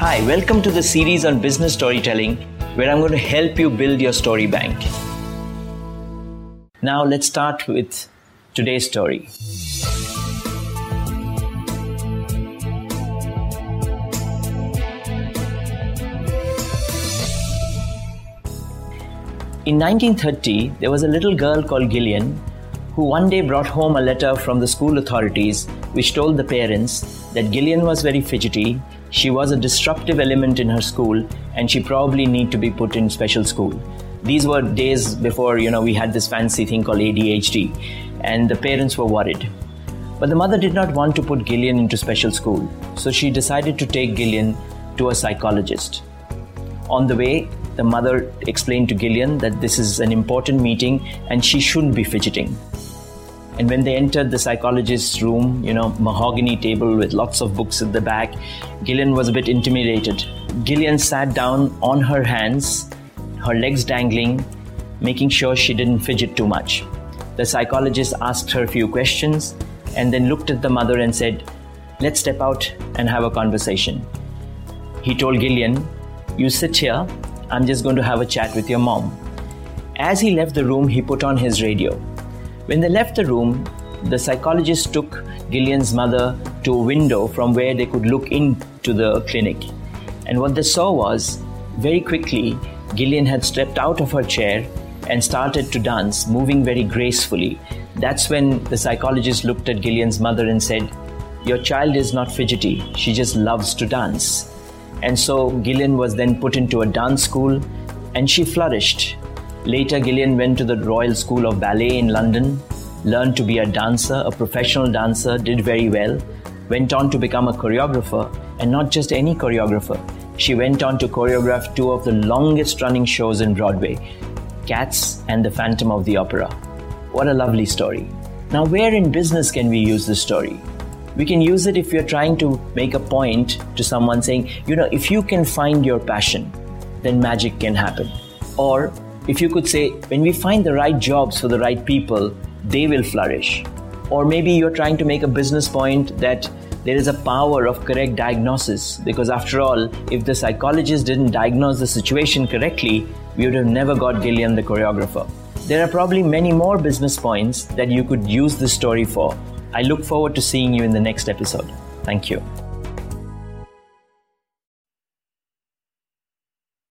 Hi, welcome to the series on business storytelling where I'm going to help you build your story bank. Now, let's start with today's story. In 1930, there was a little girl called Gillian who one day brought home a letter from the school authorities which told the parents that Gillian was very fidgety, she was a disruptive element in her school, and she probably need to be put in special school. These were days before, you know, we had this fancy thing called ADHD, and the parents were worried. But the mother did not want to put Gillian into special school, so she decided to take Gillian to a psychologist. On the way, the mother explained to Gillian that this is an important meeting and she shouldn't be fidgeting. And when they entered the psychologist's room, you know, mahogany table with lots of books at the back, Gillian was a bit intimidated. Gillian sat down on her hands, her legs dangling, making sure she didn't fidget too much. The psychologist asked her a few questions and then looked at the mother and said, Let's step out and have a conversation. He told Gillian, You sit here I'm just going to have a chat with your mom. As he left the room, he put on his radio. When they left the room, the psychologist took Gillian's mother to a window from where they could look into the clinic. And what they saw was, very quickly, Gillian had stepped out of her chair and started to dance, moving very gracefully. That's when the psychologist looked at Gillian's mother and said, Your child is not fidgety, she just loves to dance. And so Gillian was then put into a dance school and she flourished. Later, Gillian went to the Royal School of Ballet in London, learned to be a dancer, a professional dancer, did very well, went on to become a choreographer, and not just any choreographer. She went on to choreograph two of the longest running shows in Broadway Cats and The Phantom of the Opera. What a lovely story. Now, where in business can we use this story? We can use it if you're trying to make a point to someone saying, you know, if you can find your passion, then magic can happen. Or if you could say, when we find the right jobs for the right people, they will flourish. Or maybe you're trying to make a business point that there is a power of correct diagnosis because after all if the psychologist didn't diagnose the situation correctly we would have never got gillian the choreographer there are probably many more business points that you could use this story for I look forward to seeing you in the next episode. Thank you.